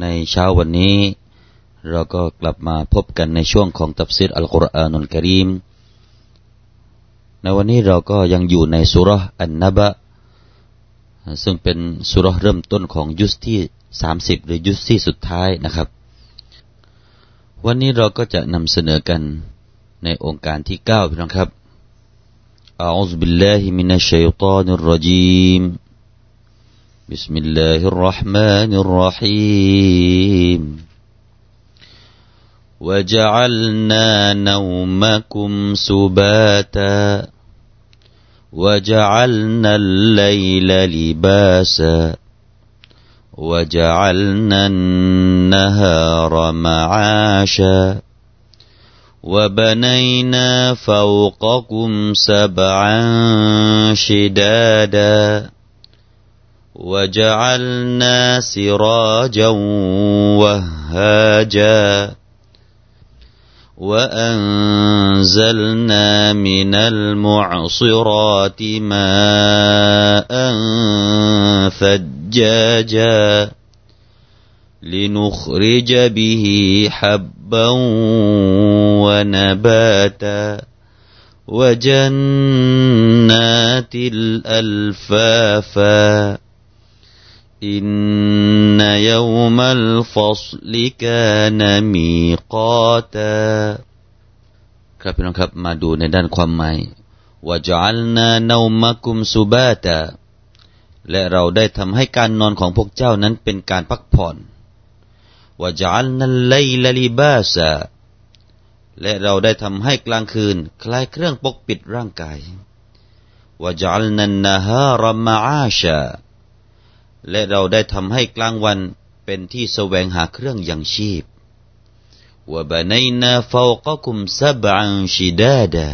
ในเช้าวันนี้ เราก็กลับมาพบกันในช่วงของตัฟซีรอัลกุรอานุลกิริมในวันนี้เราก็ยังอยู่ในสุรษอันนบะ ซึ่งเป็นสุรษเริ่มต้นของยุสที่สามสิบหรือยุสที่สุดท้ายนะครับ วันนี้เราก็จะนำเสนอกันในองค์การที่เก้าพี่น้องครับอัลลอฮฺ بسم الله الرحمن الرحيم. وجعلنا نومكم سباتا. وجعلنا الليل لباسا. وجعلنا النهار معاشا. وبنينا فوقكم سبعا شدادا. وجعلنا سراجا وهاجا وأنزلنا من المعصرات ماء ثجاجا لنخرج به حبا ونباتا وجنات الألفافا إن يوم الفصل كان ميقاتا ครับพี่น้องครับมาดูในด้านความหมายว่าจัลนาเนามากุมสุบาตาและเราได้ทำให้การนอนของพวกเจ้านั้นเป็นการพักผ่อนว่าจัลนัลไลลลิบาซาและเราได้ทำให้กลางคืน คล้ายเครื่องปกปิดร่างกายว่าจัลนันนาฮารมาอาชา และเราได้ทำให้กลางวันเป็นที่แสวงหาเครื่องยังชีพวบานนาฟาวกคุมซับังชิดาดา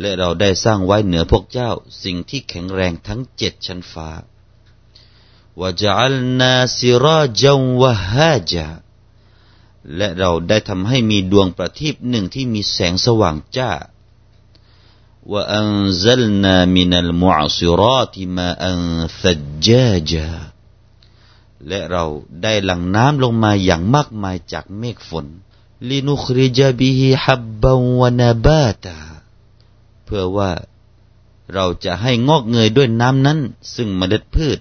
และเราได้สร้างไว้เหนือพวกเจ้าสิ่งที่แข็งแรงทั้งเจ็ดชั้นฟ้าวจัลนาซิราจงวะฮาจาและเราได้ทำให้มีดวงประทีปหนึ่งที่มีแสงสว่างจ้า وأنزلنا من المعصرات ماء ثجاجا และเราได้หลั่งน้ำลงมาอย่างมากมายจากเมฆฝนลินุคริจบิฮิฮับบาวนาบาตาเพื่อว่าเราจะให้งอกเงยด้วยน้ำนั้น ซึ่งเมล็ดพืช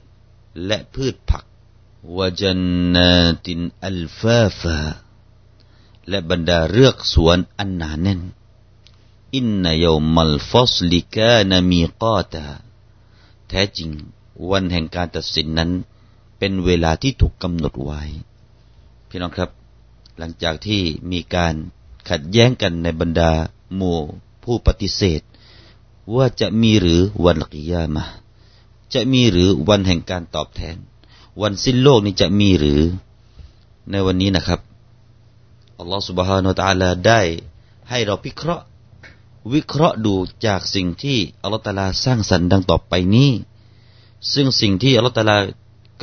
และพืชผักวจันนาตินอัลฟาฟาและบรรดาเรือกสวนอันหนาแน่น อินนายมัลฟอสลิกานามีกอตาแท้จริง วันแห่งการตัดสินนั้น เป็นเวลาที่ถูกกำหนดไว้ พี่น้องครับ หลังจากที่มีการขัดแย้งกันในบรรดาหมู่ผู้ปฏิเสธ ว่าจะมีหรือวันกิยามาจะมีหรือวันแห่งการตอบแทน วันสิ้นโลกนี้จะมีหรือ ในวันนี้นะครับอัลลอฮฺสุบฮานุตัลลอได้ให้เราพิเคราะห์ วิเคราะห์ดูจากสิ่งที่อัลลอฮฺตาลาสร้างสรรค์ดังต่อไปนี้ ซึ่งสิ่งที่อัลลอฮฺตาลา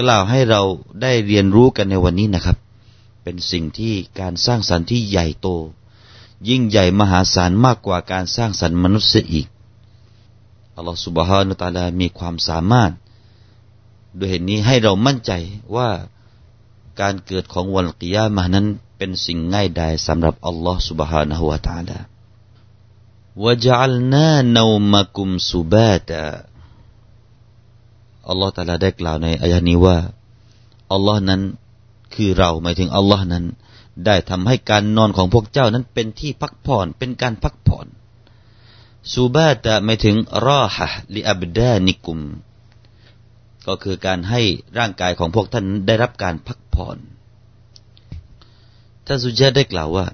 กล่าวให้เราได้เรียนรู้กันในวันนี้นะครับ เป็นสิ่งที่การสร้างสรรค์ที่ใหญ่โต ยิ่งใหญ่มหาศาลมากกว่าการสร้างสรรค์มนุษย์เสียอีกอัลลอฮฺสุบฮานุตาลามีความสามารถโดยเหตุนี้ให้เรามั่นใจว่าการเกิดของวันกิยามะนั้นเป็นสิ่งง่ายดายสำหรับอัลลอฮฺสุบฮานะฮุวาตาลา วะจัลนาเนามากุมสุบาตาอัลลอฮฺตาลาได้กล่าวในอายะนี้ว่าอัลลอฮ์นั้นคือเราหมายถึงอัลลอฮ์นั้น ได้ทำให้การนอนของพวกเจ้านั้นเป็นที่พักผ่อนเป็นการพักผ่อนซูบาตะหมายถึงรอฮะลิอับดานิกุม ก็คือการให้ร่างกายของพวกท่านได้รับการพักผ่อนท่านสุจาได้กล่าวว่า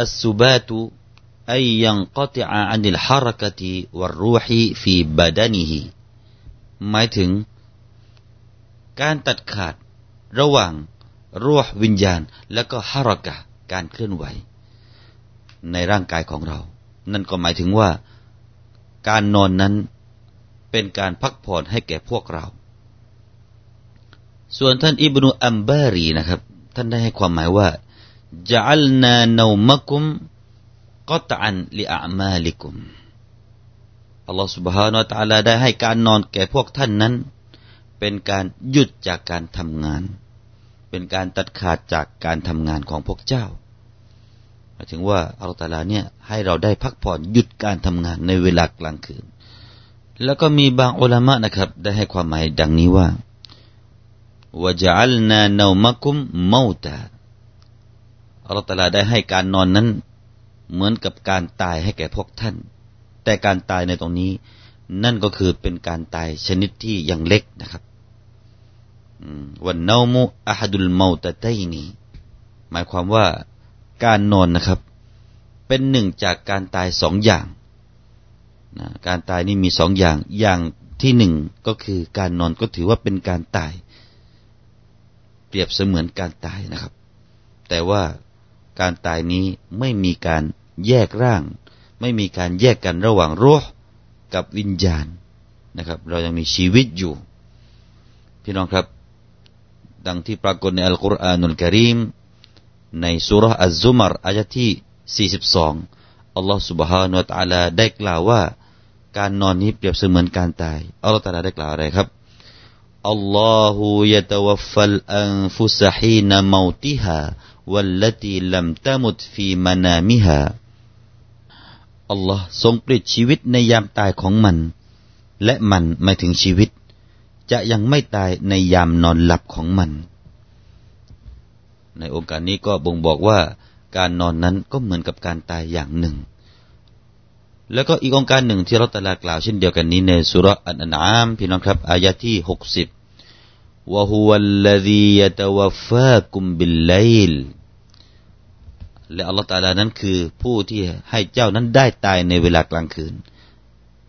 อัสซูบาตุ อัยยังกติอาอันิลฮารกติวรูฮีฟีบาดานิฮีหมายถึง การตัดขาดระหว่างรูหวิญญาณ แล้วก็ฮารกะการเคลื่อนไหว ในร่างกายของเรา นั่นก็หมายถึงว่า การนอนนั้นเป็นการพักผ่อนให้แก่พวกเรา ส่วนท่านอิบนุอัมบารีนะครับ ท่านได้ให้ความหมายว่าจัล นานามะกุมก็ตันลิอามาลิกุมอัลลอฮฺ سبحانه และ تعالى ได้ให้การนอนแก่พวกท่านนั้น เป็นการหยุดจากการทำงาน เป็นการตัดขาดจากการทำงานของพวกเจ้าหมายถึงว่าอัลลอฮฺตาลาเนี่ยให้เราได้พักผ่อนหยุดการทำงานในเวลากลางคืน แล้วก็มีบางอุลามะนะครับ ได้ให้ความหมายดังนี้ว่าวะจัลนาเนามะกุมมอตาอัลลอฮฺตาลาได้ให้การนอนนั้น เหมือนกับการตายให้แก่พวกท่าน แต่การตายในตรงนี้ นั่นก็คือเป็นการตายชนิดที่ยังเล็กนะครับวันเนามุอะฮดุลเมาตะไตนีหมายความว่าการนอนนะครับ เป็นหนึ่งจากการตายสองอย่างนะการตายนี่มีสองอย่าง อย่างที่หนึ่งก็คือการนอนก็ถือว่าเป็นการตาย เปรียบเสมือนการตายนะครับ แต่ว่าการตายนี้ไม่มีการ แยกร่าง ไม่มีการแยกกันระหว่างรูห์กับวิญญาณนะครับ เรายังมีชีวิตอยู่ พี่น้องครับ ดังที่ปรากฏในอัลกุรอานุลกิริมในสุรอัลซุมารอายะที่ 42 อัลลอฮฺ سبحانه และ تعالى ได้กล่าวว่า การนอนนี้เปรียบเสมือนการตาย อัลลอฮฺตาลาได้กล่าวอะไรครับ อัลลอฮฺยะตวัฟฟัลอันฟุสฮีนมาวติฮา والتي لم تمت في منامها อัลลอฮ์ทรงปลิดชีวิตในยามตายของมัน และมันไม่ถึงชีวิต จะยังไม่ตายในยามนอนหลับของมัน ในองค์การนี้ก็บ่งบอกว่าการนอนนั้นก็เหมือนกับการตายอย่างหนึ่ง แล้วก็อีกองค์การหนึ่งที่เราตะลากล่าวเช่นเดียวกันนี้ในสุรอันนามพี่น้องครับ อายะที่หกสิบวะฮุวัลลซียะตะวฟากุมบิลไลล์ และอัลลอฮฺตาลานั้นคือผู้ที่ให้เจ้านั้นได้ตายในเวลากลางคืน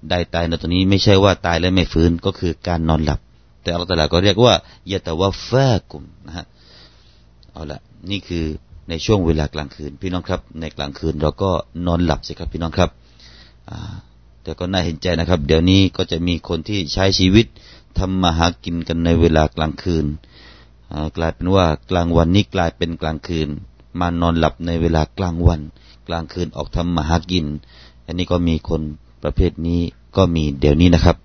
ได้ตายในตรงนี้ไม่ใช่ว่าตายแล้วไม่ฟื้นก็คือการนอนหลับ แต่อัลลอฮฺตาลาก็เรียกว่ายะตะวะฟากุมนะฮะเอาละนี่คือในช่วงเวลากลางคืน พี่น้องครับ ในกลางคืนเราก็นอนหลับสิครับพี่น้องครับแต่ก็น่าเห็นใจนะครับ เดี๋ยวนี้ก็จะมีคนที่ใช้ชีวิตทำมาหากินกันในเวลากลางคืนกลายเป็นว่ากลางวันนี้กลายเป็นกลางคืน มานอนหลับในเวลากลางวัน กลางคืนออกทำมาหากิน อันนี้ก็มีคนประเภทนี้ก็มีเดี๋ยวนี้นะครับ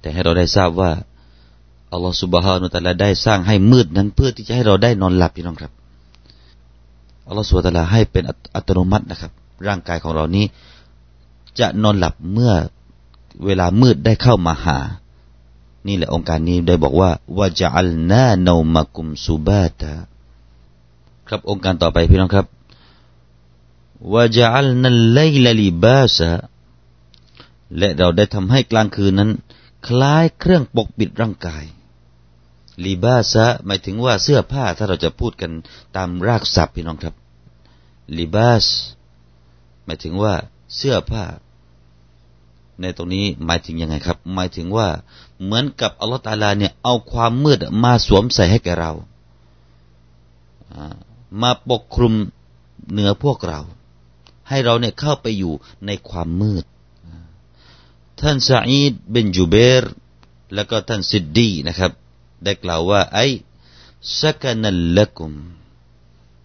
แต่ให้เราได้ทราบว่าอัลลอฮฺสุบฮานุตะลาได้สร้างให้มืดนั้นเพื่อที่จะให้เราได้นอนหลับพี่น้องครับอัลลอฮฺสุบฮานุตะลาให้เป็นอัตโนมัตินะครับ ร่างกายของเรานี้ จะนอนหลับเมื่อเวลามืดได้เข้ามาหา นี่แหละองค์การนี้ได้บอกว่าวาจัลนาโนมากุมสุบาตา ครับองค์การต่อไปพี่น้องครับวาจัลนัลไลลลิบาสะและเราได้ทำให้กลางคืนนั้น คล้ายเครื่องปกปิดร่างกายลีบาสะหมายถึงว่าเสื้อผ้าถ้าเราจะพูดกันตามรากศัพท์พี่น้องครับลีบาสหมายถึงว่าเสื้อผ้า ในตรงนี้หมายถึงยังไงครับ หมายถึงว่าเหมือนกับอัลลอฮฺตาลาเนี่ยเอาความมืดมาสวมใส่ให้แก่เรา มาปกคลุมเหนือพวกเรา ให้เราเนี่ยเข้าไปอยู่ในความมืด ท่านซาอีดเบนจูเบรแล้วก็ท่านซิดดีนะครับ ได้กล่าวว่า ไอ้สักนัลละกุม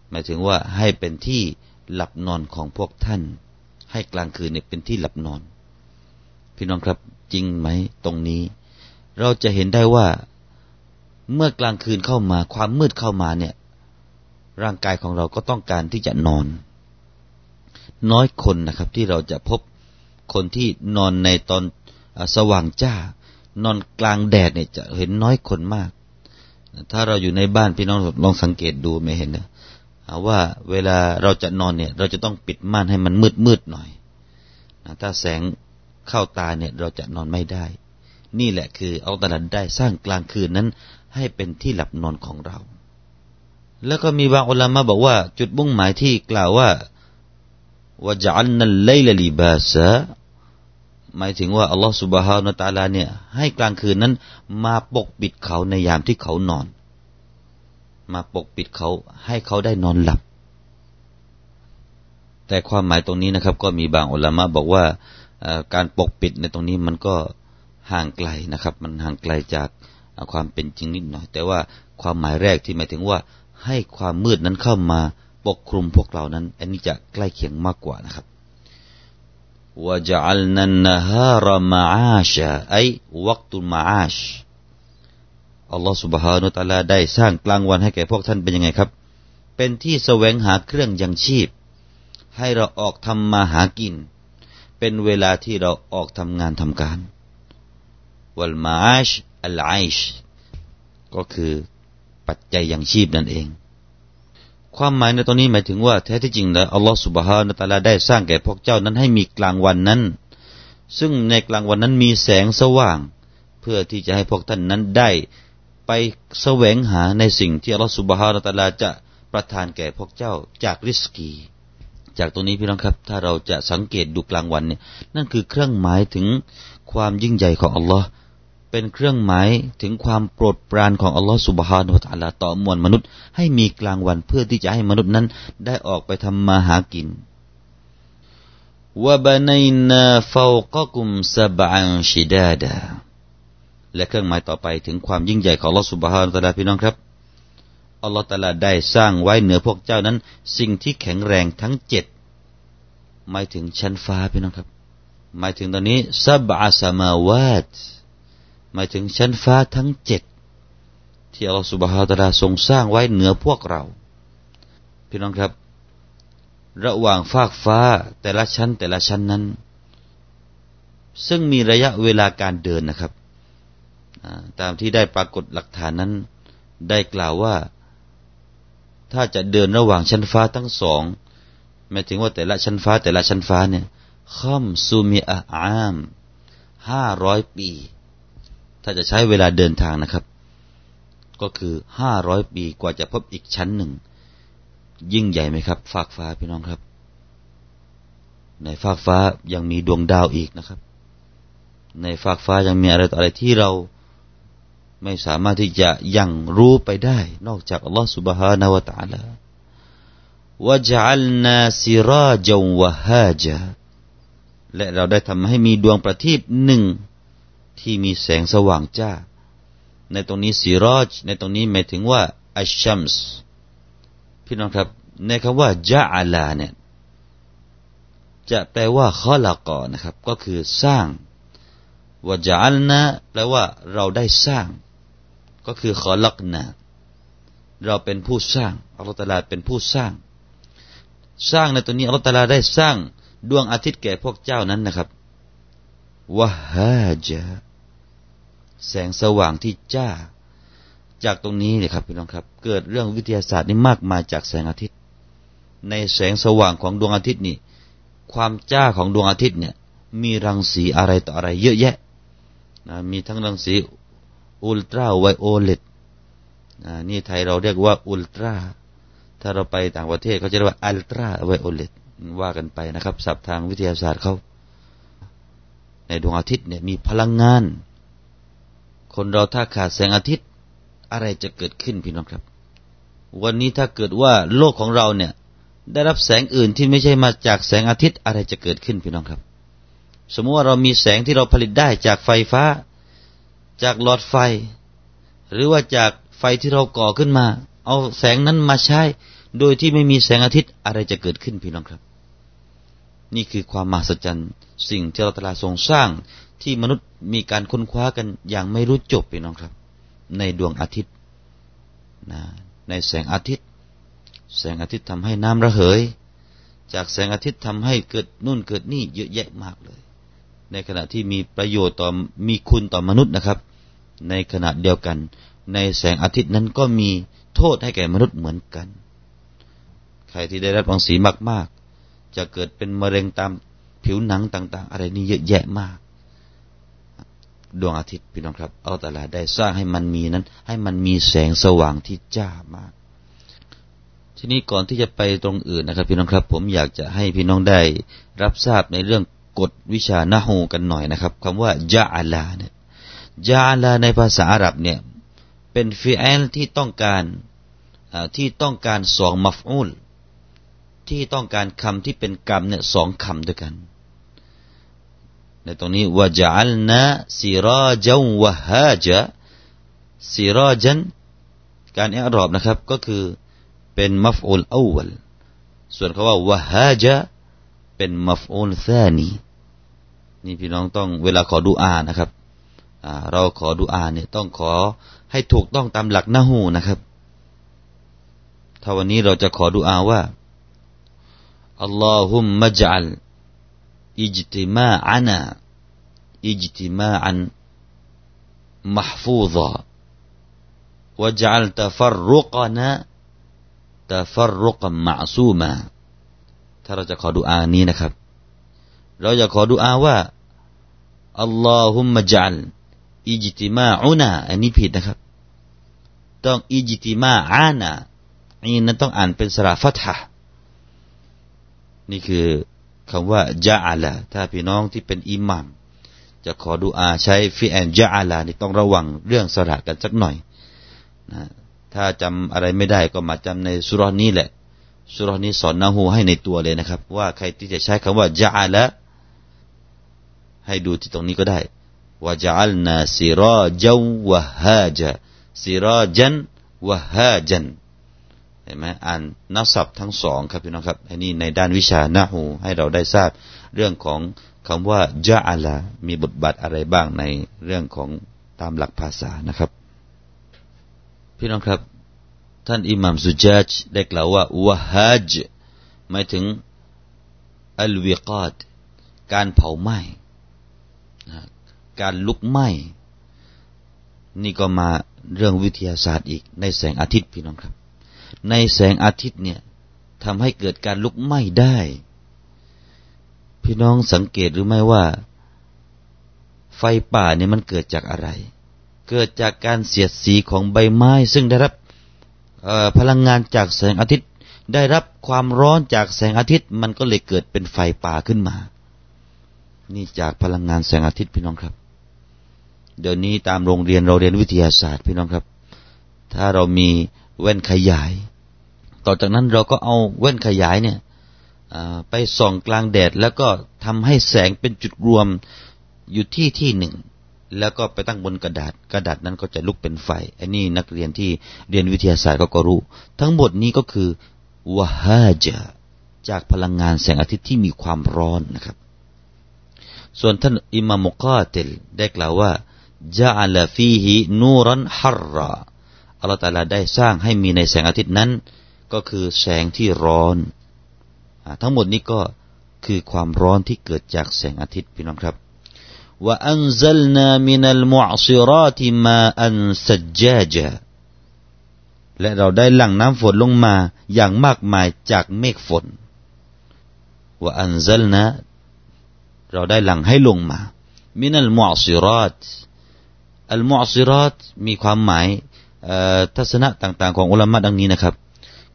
หมายถึงว่าให้เป็นที่หลับนอนของพวกท่าน ให้กลางคืนเนี่ยเป็นที่หลับนอน พี่น้องครับจริงไหมตรงนี้ เราจะเห็นได้ว่า เมื่อกลางคืนเข้ามา ความมืดเข้ามาเนี่ย ร่างกายของเราก็ต้องการที่จะนอน น้อยคนนะครับ ที่เราจะพบคนที่นอนในตอนสว่างจ้า นอนกลางแดดเนี่ยจะเห็นน้อยคนมาก ถ้าเราอยู่ในบ้านพี่น้องลองสังเกตดูไม่เห็นนะว่าเวลาเราจะนอนเนี่ย เราจะต้องปิดม่านให้มันมืดมืดหน่อยถ้าแสงเข้าตาเนี่ยเราจะนอนไม่ได้ นี่แหละคือเอาตลัดได้สร้างกลางคืนนั้น ให้เป็นที่หลับนอนของเรา แล้วก็มีบางอุลามะบอกว่า จุดมุ่งหมายที่กล่าวว่าวะจัลนัลไลลลิบาสะหมายถึงว่าอัลลอฮฺสุบฮานาตาลาเนี่ยให้กลางคืนนั้น มาปกปิดเขาในยามที่เขานอน มาปกปิดเขาให้เขาได้นอนหลับ แต่ความหมายตรงนี้นะครับ ก็มีบางอุลามะบอกว่าการปกปิดในตรงนี้มันก็ห่างไกลนะครับ มันห่างไกลจากความเป็นจริงนิดหน่อย แต่ว่าความหมายแรกที่หมายถึงว่า ให้ความมืดนั้นเข้ามาปกคลุมพวกเรานั้น อันนี้จะใกล้เคียงมากกว่านะครับว่าจะอัลนันนฮารมาอาชาไอวักตุมาอาชอัลลอฮฺสุบฮานุตะลาได้สร้างกลางวันให้แก่พวกท่านเป็นยังไงครับ เป็นที่แสวงหาเครื่องยังชีพ ให้เราออกทำมาหากิน เป็นเวลาที่เราออกทำงานทำการ วัลมาอาชอัลไอชก็คือ ปัจจัยยังชีพนั่นเอง ความหมายในตรงนี้หมายถึงว่าแท้ที่จริงแล้วอัลลอฮฺสุบฮานุตะลาได้สร้างแก่พวกเจ้านั้นให้มีกลางวันนั้น ซึ่งในกลางวันนั้นมีแสงสว่าง เพื่อที่จะให้พวกท่านนั้นได้ ไปแสวงหาในสิ่งที่อัลลอฮฺสุบฮานาตะลาจะประทานแก่พวกเจ้าจากริสกี จากตรงนี้พี่น้องครับ ถ้าเราจะสังเกตดูกลางวันเนี่ยนั่นคือเครื่องหมายถึงความยิ่งใหญ่ของอัลลอฮ์ เป็นเครื่องหมายถึงความโปรดปรานของอัลลอฮ์สุบฮานาตะลาต่อมวลมนุษย์ ให้มีกลางวันเพื่อที่จะให้มนุษย์นั้น ได้ออกไปทำมาหากินวะบะนัยนาฟาวกกุมสบังชิดาดาและเครื่องหมายต่อไปถึงความยิ่งใหญ่ของอัลลอฮฺสุบฮานาตะลาพี่น้องครับอัลลอฮฺตะลาได้สร้างไว้เหนือพวกเจ้านั้น สิ่งที่แข็งแรงทั้งเจ็ดหมายถึงชั้นฟ้าพี่น้องครับ หมายถึงตอนนี้ซับอาสมาวาต หมายถึงชั้นฟ้าทั้งเจ็ดที่อัลลอฮฺสุบฮานาตะลาทรงสร้างไว้เหนือพวกเรา พี่น้องครับ ระหว่างฟากฟ้าแต่ละชั้นแต่ละชั้นนั้น ซึ่งมีระยะเวลาการเดินนะครับ ตามที่ได้ปรากฏหลักฐานนั้น ได้กล่าวว่า ถ้าจะเดินระหว่างชั้นฟ้าทั้งสองหมายถึงว่าแต่ละชั้นฟ้าแต่ละชั้นฟ้าเนี่ยค่อมซูมีอาอามห้าร้อยปี ถ้าจะใช้เวลาเดินทางนะครับ ก็คือห้าร้อยปีกว่าจะพบอีกชั้นหนึ่ง ยิ่งใหญ่ไหมครับ ฟากฟ้าพี่น้องครับ ในฟากฟ้ายังมีดวงดาวอีกนะครับ ในฟากฟ้ายังมีอะไรต่ออะไรที่เราไม่สามารถที่จะยังรู้ไปได้ นอกจากอัลลอฮฺ سبحانه وتعالى وجعلنا سراجا وهاجا และเราได้ทำให้มีดวงประทีปหนึ่ง ที่มีแสงสว่างจ้า ในตรงนี้سراج ในตรงนี้หมายถึงว่าالشمس พี่น้องครับ ในคำว่าجعل เนี่ยจะแปลว่าข้อละกอนะครับ ก็คือสร้างวะจัลนะแปลว่าเราได้สร้าง ก็คือขอลักนาเราเป็นผู้สร้างอัลลอฮฺตาลาเป็นผู้สร้าง สร้างในตัวนี้อัลลอฮฺตาลาได้สร้างดวงอาทิตย์แก่พวกเจ้านั้นนะครับวะฮาจา แสงสว่างที่จ้า จากตรงนี้เนี่ยครับพี่น้องครับ เกิดเรื่องวิทยาศาสตร์นี่มากมายจากแสงอาทิตย์ ในแสงสว่างของดวงอาทิตย์นี่ ความจ้าของดวงอาทิตย์เนี่ย มีรังสีอะไรต่ออะไร เยอะแยะนะมีทั้งรังสีอุลตราไวโอเลตนี่ไทยเราเรียกว่าอุลตราถ้าเราไปต่างประเทศเขาจะเรียกว่าอัลตราไวโอเลตว่ากันไปนะครับศัพท์ทางวิทยาศาสตร์เขาในดวงอาทิตย์เนี่ยมีพลังงาน คนเราถ้าขาดแสงอาทิตย์ อะไรจะเกิดขึ้นพี่น้องครับ วันนี้ถ้าเกิดว่าโลกของเราเนี่ย ได้รับแสงอื่นที่ไม่ใช่มาจากแสงอาทิตย์อะไรจะเกิดขึ้นพี่น้องครับ สมมติว่าเรามีแสงที่เราผลิตได้จากไฟฟ้า จากหลอดไฟ หรือว่าจากไฟที่เราก่อขึ้นมา เอาแสงนั้นมาใช้ โดยที่ไม่มีแสงอาทิตย์อะไรจะเกิดขึ้นพี่น้องครับ นี่คือความมหัศจรรย์สิ่งที่เราตลาทรงสร้างที่มนุษย์มีการค้นคว้ากันอย่างไม่รู้จบพี่น้องครับ ในดวงอาทิตย์นะในแสงอาทิตย์ แสงอาทิตย์ทำให้น้ำระเหย จากแสงอาทิตย์ทำให้เกิดนู่นเกิดนี่เยอะแยะมากเลย ในขณะที่มีประโยชน์ต่อมีคุณต่อมนุษย์นะครับ ในขณะเดียวกัน ในแสงอาทิตย์นั้นก็มีโทษให้แก่มนุษย์เหมือนกัน ใครที่ได้รับรังสีมากๆ จะเกิดเป็นมะเร็งตามผิวหนังต่าง ๆ อะไรนี่เยอะแยะมาก ดวงอาทิตย์พี่น้องครับเอาแต่ละได้สร้างให้มันมีนั้น ให้มันมีแสงสว่างที่จ้ามาก ทีนี้ก่อนที่จะไปตรงอื่นนะครับ พี่น้องครับ ผมอยากจะให้พี่น้องได้รับทราบในเรื่องกฎวิชานาฮูกันหน่อยนะครับคำว่าจาอัลาเนี่ยจาลาในภาษาอาหรับเนี่ยเป็นฟิอัลที่ต้องการที่ต้องการสองมัฟอุล ที่ต้องการคำที่เป็นกรรมเนี่ยสองคำด้วยกัน ในตรงนี้วะจัลนะซิราจันวะฮาจะซิราจันการอิรอบนะครับก็คือเป็นมัฟอุลอาวลส่วนคำว่าวะฮาจะเป็นมัฟอุลซานีนี่พี่น้องต้องเวลาขอดูอานะครับเราขอดูอาเนี่ยต้องขอให้ถูกต้องตามหลักนะฮูนะครับ ถ้าวันนี้เราจะขอดูอาว่า อัลลอฮุมมะจัลอิจติมาอานาอิจติมาอัน محفوظا وجعل تفرقنا تفرقا معصوما ถ้าเราจะขอดุอานี้นะครับ เราจะขอดุอาว่าอัลลอฮุมมะจัลอิจติมาอุนาอันนี้ผิดนะครับ ต้องอิจติมาอานาอีนั้นต้องอ่านเป็นสระฟัตฮะ นี่คือคำว่าจาอัลาถ้าพี่น้องที่เป็นอิหมัมจะขอดูอาใช้ฟิแอนจาอัลานี่ต้องระวังเรื่องสระกันสักหน่อยนะถ้าจำอะไรไม่ได้ก็มาจำในสุรนี้แหละสุรนี้สอนนาหูให้ในตัวเลยนะครับ ว่าใครที่จะใช้คำว่าจาอัลาให้ดูที่ตรงนี้ก็ได้ว่าจอัลนาซิราจัวะฮาจซิราจันวะฮาจัน เห็นไหมอ่านนับศัพท์ทั้งสองครับพี่น้องครับอันนี้ในด้านวิชาหนาหูให้เราได้ทราบเรื่องของคำว่าจาอัลามีบทบาทอะไรบ้างในเรื่องของตามหลักภาษานะครับ พี่น้องครับ ท่านอิหม่ามสุจัจได้กล่าวว่าวะฮัจหมายถึงอัลวิกาดการเผาไหม้การลุกไหม้นี่ก็มาเรื่องวิทยาศาสตร์อีกในแสงอาทิตย์พี่น้องครับ ในแสงอาทิตย์เนี่ยทำให้เกิดการลุกไหม้ได้ พี่น้องสังเกตหรือไม่ว่า ไฟป่าเนี่ยมันเกิดจากอะไร เกิดจากการเสียดสีของใบไม้ ซึ่งได้รับพลังงานจากแสงอาทิตย์ ได้รับความร้อนจากแสงอาทิตย์ มันก็เลยเกิดเป็นไฟป่าขึ้นมา นี่จากพลังงานแสงอาทิตย์พี่น้องครับ เดี๋ยวนี้ตามโรงเรียนเราเรียนวิทยาศาสตร์พี่น้องครับ ถ้าเรามี แว่นขยาย ต่อจากนั้นเราก็เอาแว่นขยายเนี่ยไปส่องกลางแดด แล้วก็ทำให้แสงเป็นจุดรวมอยู่ที่ที่หนึ่ง แล้วก็ไปตั้งบนกระดาษ กระดาษนั้นก็จะลุกเป็นไฟ อันนี้นักเรียนที่เรียนวิทยาศาสตร์ก็ก็รู้ ทั้งหมดนี้ก็คือวะฮาจาจากพลังงานแสงอาทิตย์ที่มีความร้อนนะครับ ส่วนท่านอิมามมุกาเตลได้กล่าวว่าจาลฟีฮินูรันฮัรรา อัลลอฮฺตาลาได้สร้างให้มีในแสงอาทิตย์นั้น ก็คือแสงที่ร้อน ทั้งหมดนี้ก็คือความร้อนที่เกิดจากแสงอาทิตย์พี่น้องครับว่าอันซัลนามินัลมุอซิราติมาอันสัจจาจและเราได้หลั่งน้ำฝนลงมาอย่างมากมายจากเมฆฝนว่าอันซัลนาเราได้หลั่งให้ลงมามินัลมุอซิราตอัลมุอซิรอตมีความหมาย ทัศนะต่างๆ ของอุลามะดังนี้นะครับ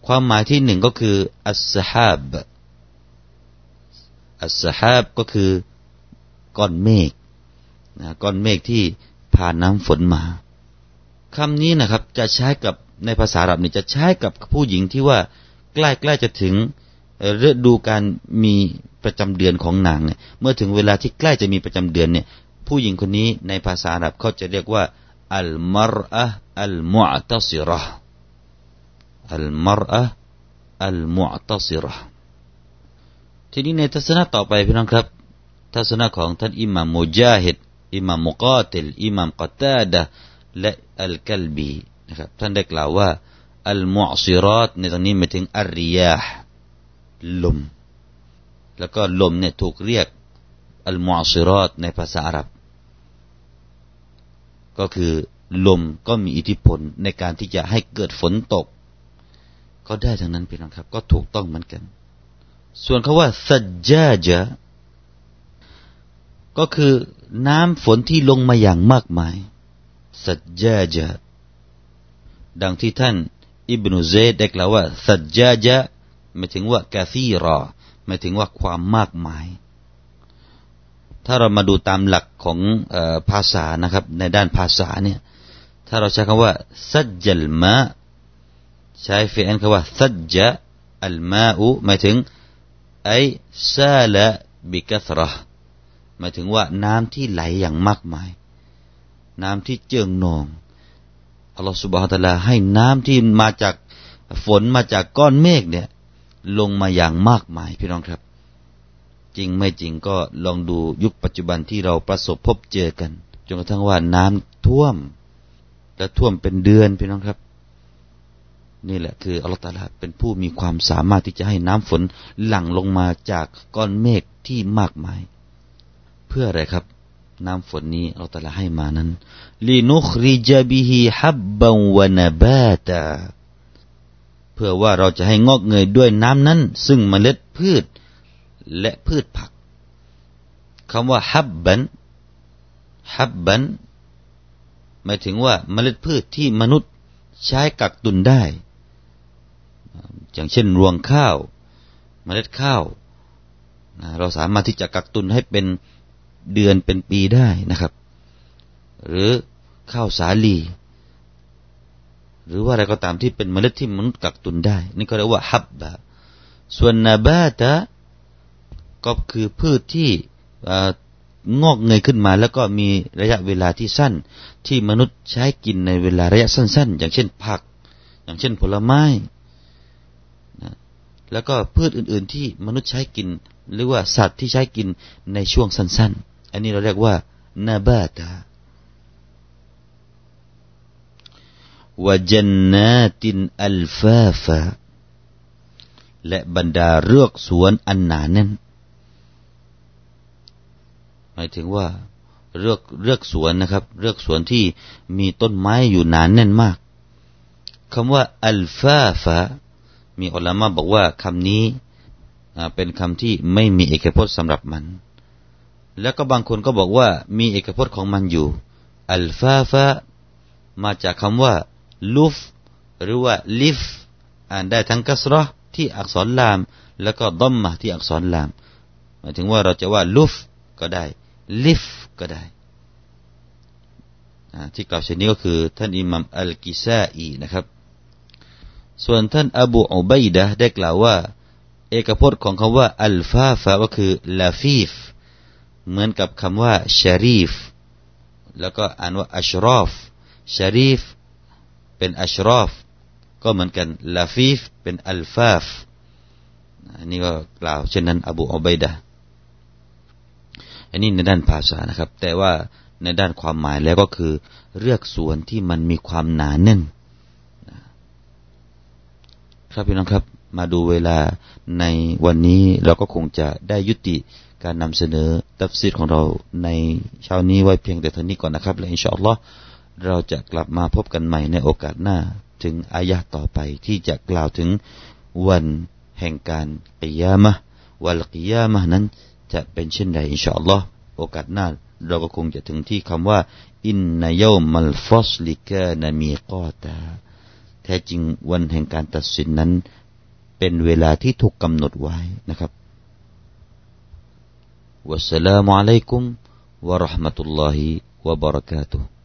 ความหมายที่หนึ่งก็คืออัสฮาบอัสฮาบก็คือก้อนเมฆนะก้อนเมฆที่ผ่านน้ำฝนมาคำนี้นะครับจะใช้กับในภาษาอาหรับนี่จะใช้กับผู้หญิงที่ว่าใกล้ๆจะถึงฤดูการมีประจำเดือนของนางเนี่ยเมื่อถึงเวลาที่ใกล้จะมีประจำเดือนเนี่ยผู้หญิงคนนี้ในภาษาอาหรับเขาจะเรียกว่าอัลมารอะ อัลมุอตัซิระอัลมารอะอัลมุอตัซิระทีนี้ในทัศนะต่อไปพี่น้องครับ ทัศนะของท่านอิหม่ามมุจาฮิดอิหม่ามมุกาติลอิหม่ามกัตาดะและอัลกัลบีนะครับท่านได้กล่าวว่าอัลมุอซิรัตในตรงนี้หมายถึงอัลริยาลม แล้วก็ลมเนี่ยถูกเรียกอัลมุอซิรัตในภาษาอาหรับ ก็คือ ลมก็มีอิทธิพลในการที่จะให้เกิดฝนตก ก็ได้ทั้งนั้นพี่น้องครับ ก็ถูกต้องเหมือนกัน ส่วนคาว่าสัจจาจะก็คือน้ำฝนที่ลงมาอย่างมากมาย สัจจาจะดังที่ท่านอิบนุเซดได้กล่าวว่า สัจจาจะหมายถึงว่ากาซีรอหมายถึงว่าความมากมาย ถ้าเรามาดูตามหลักของภาษานะครับ ในด้านภาษาเนี่ย ถ้าเราใช้คำว่าสัจจลมะใช้ฟิอันคำว่าซัจจะอัลมาอุหมายถึงไอซาละบิกัสระหมายถึงว่าน้ำที่ไหลอย่างมากมาย น้ำที่เจิ่งนองอัลลอฮฺสุบฮฺตะลาให้น้ำที่มาจากฝนมาจากก้อนเมฆเนี่ย ลงมาอย่างมากมายพี่น้องครับ จริงไม่จริงก็ลองดูยุคปัจจุบันที่เราประสบพบเจอกันจนกระทั่งว่าน้ำท่วม และท่วมเป็นเดือนพี่น้องครับ นี่แหละคืออัลลอฮฺตาลาเป็นผู้มีความสามารถที่จะให้น้ำฝนหลั่งลงมาจากก้อนเมฆที่มากมาย เพื่ออะไรครับ น้ำฝนนี้อัลลอฮฺตาลาให้มานั้นลีนุคริจบิฮิฮับบันวนาบาตาเพื่อว่าเราจะให้งอกเงยด้วยน้ำนั้น ซึ่งเมล็ดพืชและพืชผักคำว่าฮับบันฮับบัน หมายถึงว่าเมล็ดพืชที่มนุษย์ใช้กักตุนได้ อย่างเช่นรวงข้าว เมล็ดข้าวเราสามารถที่จะกักตุนให้เป็นเดือนเป็นปีได้นะครับ หรือข้าวสาลี หรือว่าอะไรก็ตามที่เป็นเมล็ดที่มนุษย์กักตุนได้ นี่ก็เรียกว่าฮับบะส่วนนาบาตะก็คือพืชที่ งอกเงยขึ้นมา แล้วก็มีระยะเวลาที่สั้น ที่มนุษย์ใช้กินในเวลาระยะสั้น ๆ อย่างเช่นผัก อย่างเช่นผลไม้นะแล้วก็พืชอื่น ๆ ที่มนุษย์ใช้กิน หรือว่าสัตว์ที่ใช้กินในช่วงสั้น ๆ อันนี้เราเรียกว่านาบาตาวจันนาตินอัลฟาฟาและบรรดาเรือกสวนอันหนาแน่น หมายถึงว่าเลือกเลือกสวนนะครับ เลือกสวนที่มีต้นไม้อยู่หนานแน่นมากคำว่าอัลฟาฟะมีอัลลอฮ์บอกว่าคำนี้เป็นคำที่ไม่มีเอกพจน์สำหรับมัน แล้วก็บางคนก็บอกว่ามีเอกพจน์ของมันอยู่ อัลฟาฟะมาจากคำว่าลูฟหรือว่าลิฟอ่านได้ทั้งกัสรอที่อักษรลาม แล้วก็ดอมมาที่อักษรลาม หมายถึงว่าเราจะว่าลูฟก็ได้ ลิฟก็ได้ที่กล่าวเช่นนี้ก็คือ ท่านอิหมัมอัลกิซาอีนะครับ ส่วนท่านอบูอุบัยดะได้กล่าวว่า เอกพจน์ของคำว่าألفافا ก็คือ لفيف เหมือนกับคำว่า شريف แล้วก็อ่านว่า أشراف شريف เป็น أشراف ก็เหมือนกัน لفيف เป็น ألفاف อันนี้ก็กล่าวเช่นนั้น อบูอุบัยดะ อันนี้ในด้านภาษานะครับ แต่ว่าในด้านความหมายแล้วก็คือ เลือกส่วนที่มันมีความหนาแน่นครับพี่น้องครับ มาดูเวลาในวันนี้เราก็คงจะได้ยุติการนำเสนอตัฟซีดของเราในเช้านี้ไว้เพียงแต่เท่านี้ก่อนนะครับและอินชาอัลลอฮ์เราจะกลับมาพบกันใหม่ในโอกาสหน้าถึงอายะต่อไปที่จะกล่าวถึงวันแห่งการกิยามะวันกิยามะนั้น จะเป็นเช่นใดอินชาอัลลอฮ์โอกาสหน้าเราก็คงจะถึงที่คำว่า อินนายอมัลฟอสลิกานามีกอตาแท้จริงวันแห่งการตัดสินนั้น เป็นเวลาที่ถูกกำหนดไว้นะครับวัสสลามุอะลัยกุมวะราะห์มะตุลลอฮิวะบะเราะกาตุฮ์